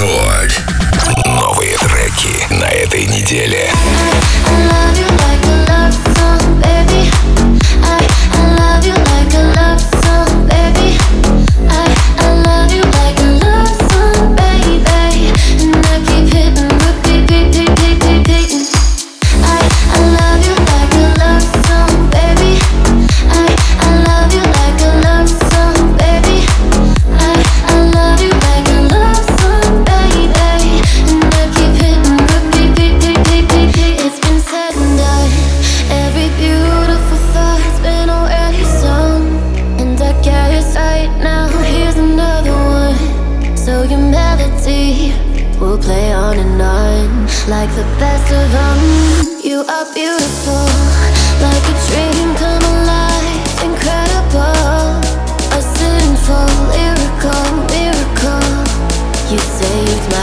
Рекорд. Новые треки на этой неделе. I love you. You saved my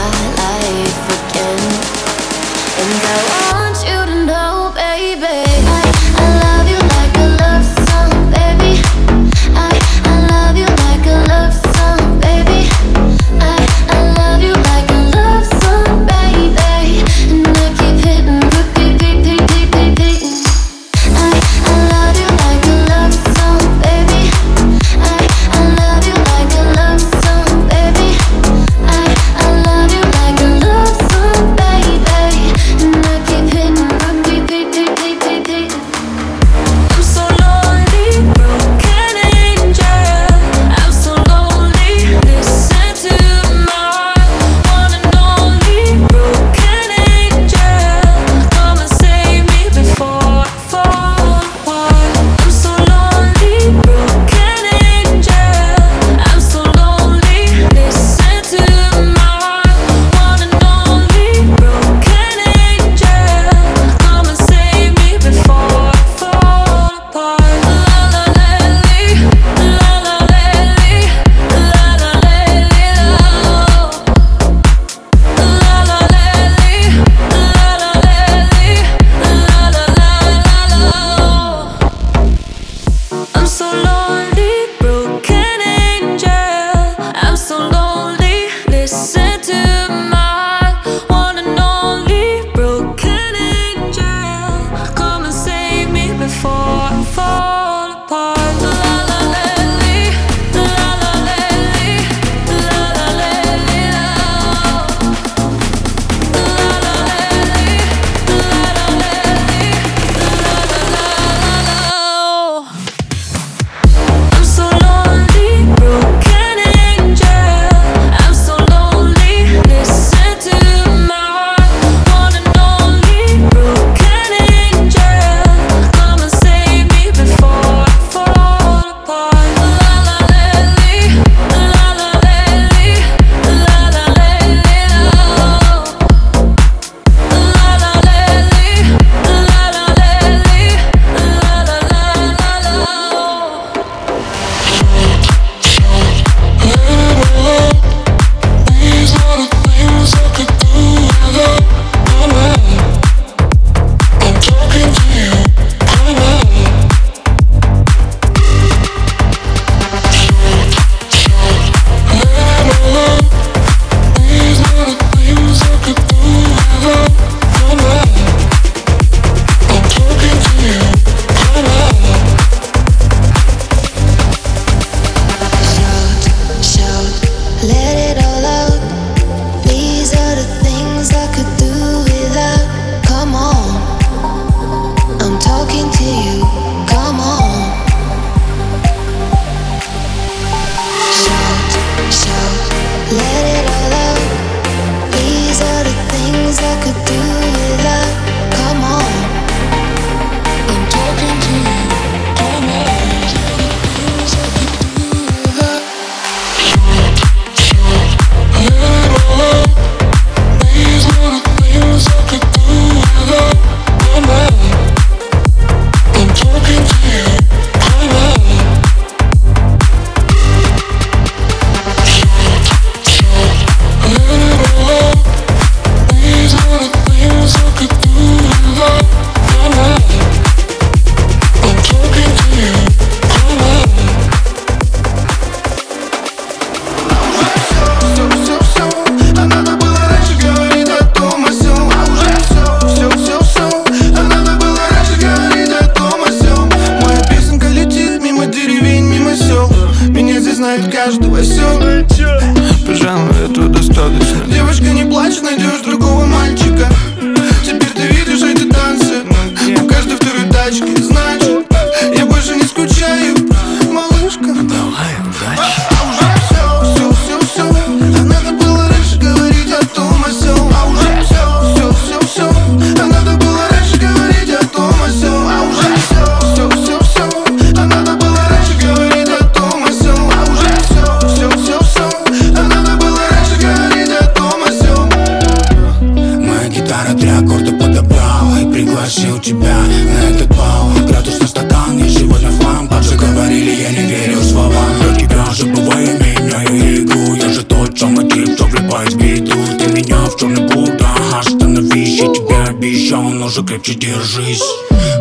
крепче держись.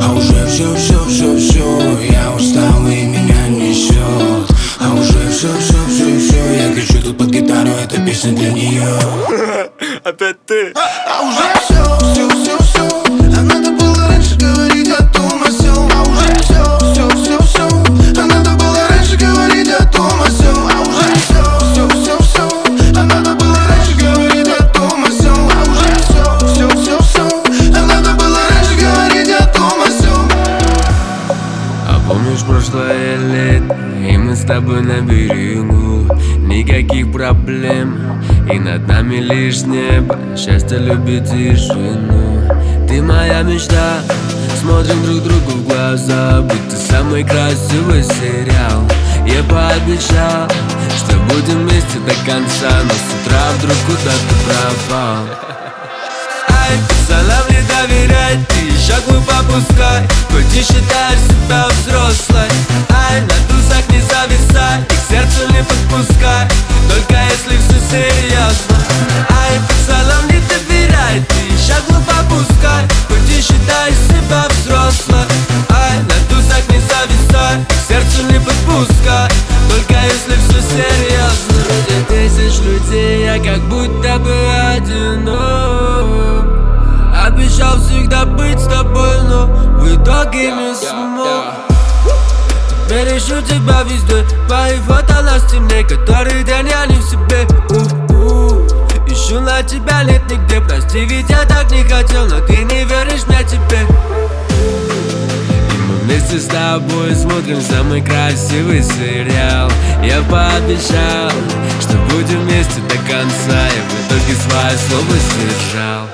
А уже все, все, все, все лишь небо Счастье любит тишину Ты моя мечта, смотрим друг другу в глаза Будто самый красивый сериал. Я пообещал, что будем вместе до конца Но с утра вдруг куда-то пропал. Ай, пацанам не доверяй, ты еще глупо пускай Хоть и считаешь себя взрослой. Ай, на тусах не зависай, и к сердцу не подпускай Только если все серьезно Ай, пацанам не доверяй, ты еще глупо пускай Хоть и считаешь себя взрослой. Ай, на тусах не зависай, к сердцу не подпускай. Только если все серьезно Среди тысяч людей я как будто бы одинок. Обещал всегда быть с тобой, но в итоге не смог. ищу тебя везде. Твои фото на стене, который день я не в себе У-у. На тебя нет нигде Прости, ведь я так не хотел Но ты не веришь мне теперь. И мы вместе с тобой смотрим самый красивый сериал. Я пообещал, что будем вместе до конца Я в итоге свое слово сдержал.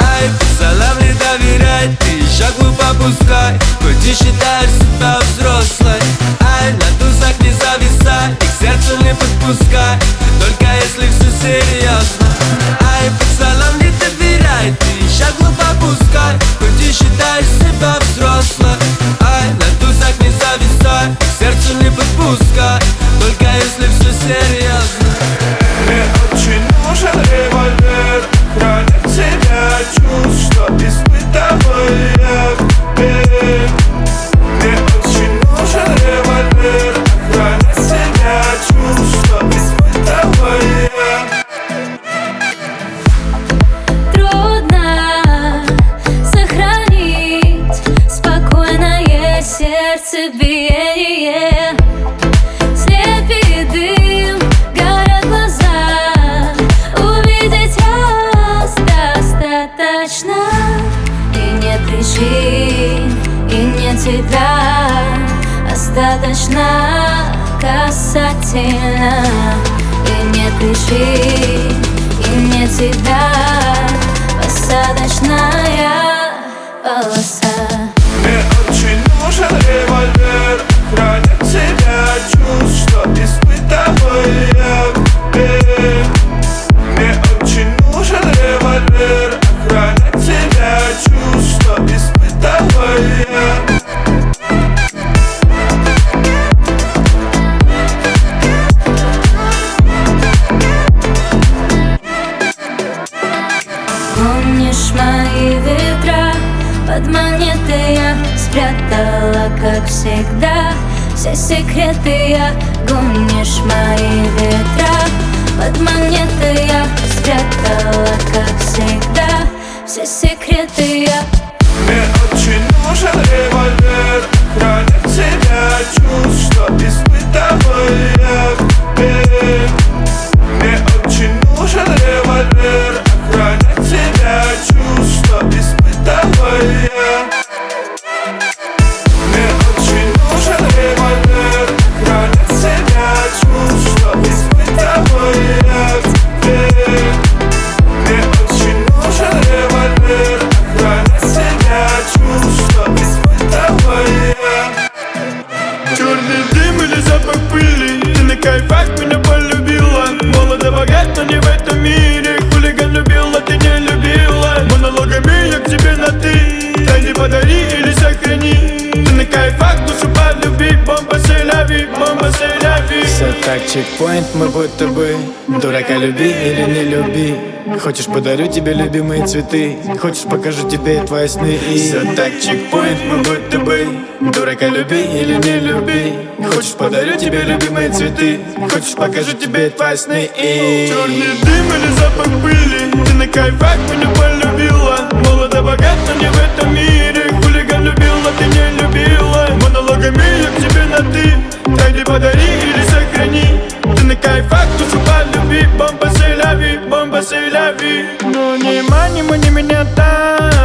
Ай, пацанам не доверяй, ты еще глупо пускай Хоть и считаешь себя взрослой Ай, на тусах не зависай, и к не подпускай Только если все серьезно Ай, пацанам не доверяй, ты еще глупо пускай Хоть и считаешь себя взрослой спокойное сердцебиение Слепит дым, горят глаза. Увидеть раз достаточно И нет причин, и нет тебя Остаточно касательно. И нет причин, и нет тебя Посадочная полоса я спрятала, как всегда. Все секреты я Гонишь мои ветра. Под монеты я спрятала, как всегда. Все секреты я Мне очень нужен револьвер Хранит тебя чувств, что Чекпоинт мы будто бы Дурака люби или не люби. Хочешь подарю тебе любимые цветы. Хочешь покажу тебе твои сны. И все так чекпоинт мы будто бы Дурака люби или не люби. Хочешь подарю тебе любимые цветы. Хочешь покажу тебе твои сны. И черный дым или запах пыли. Ты на кайфах меня полюбила Молодо богато мне в этом мире. не мани меня так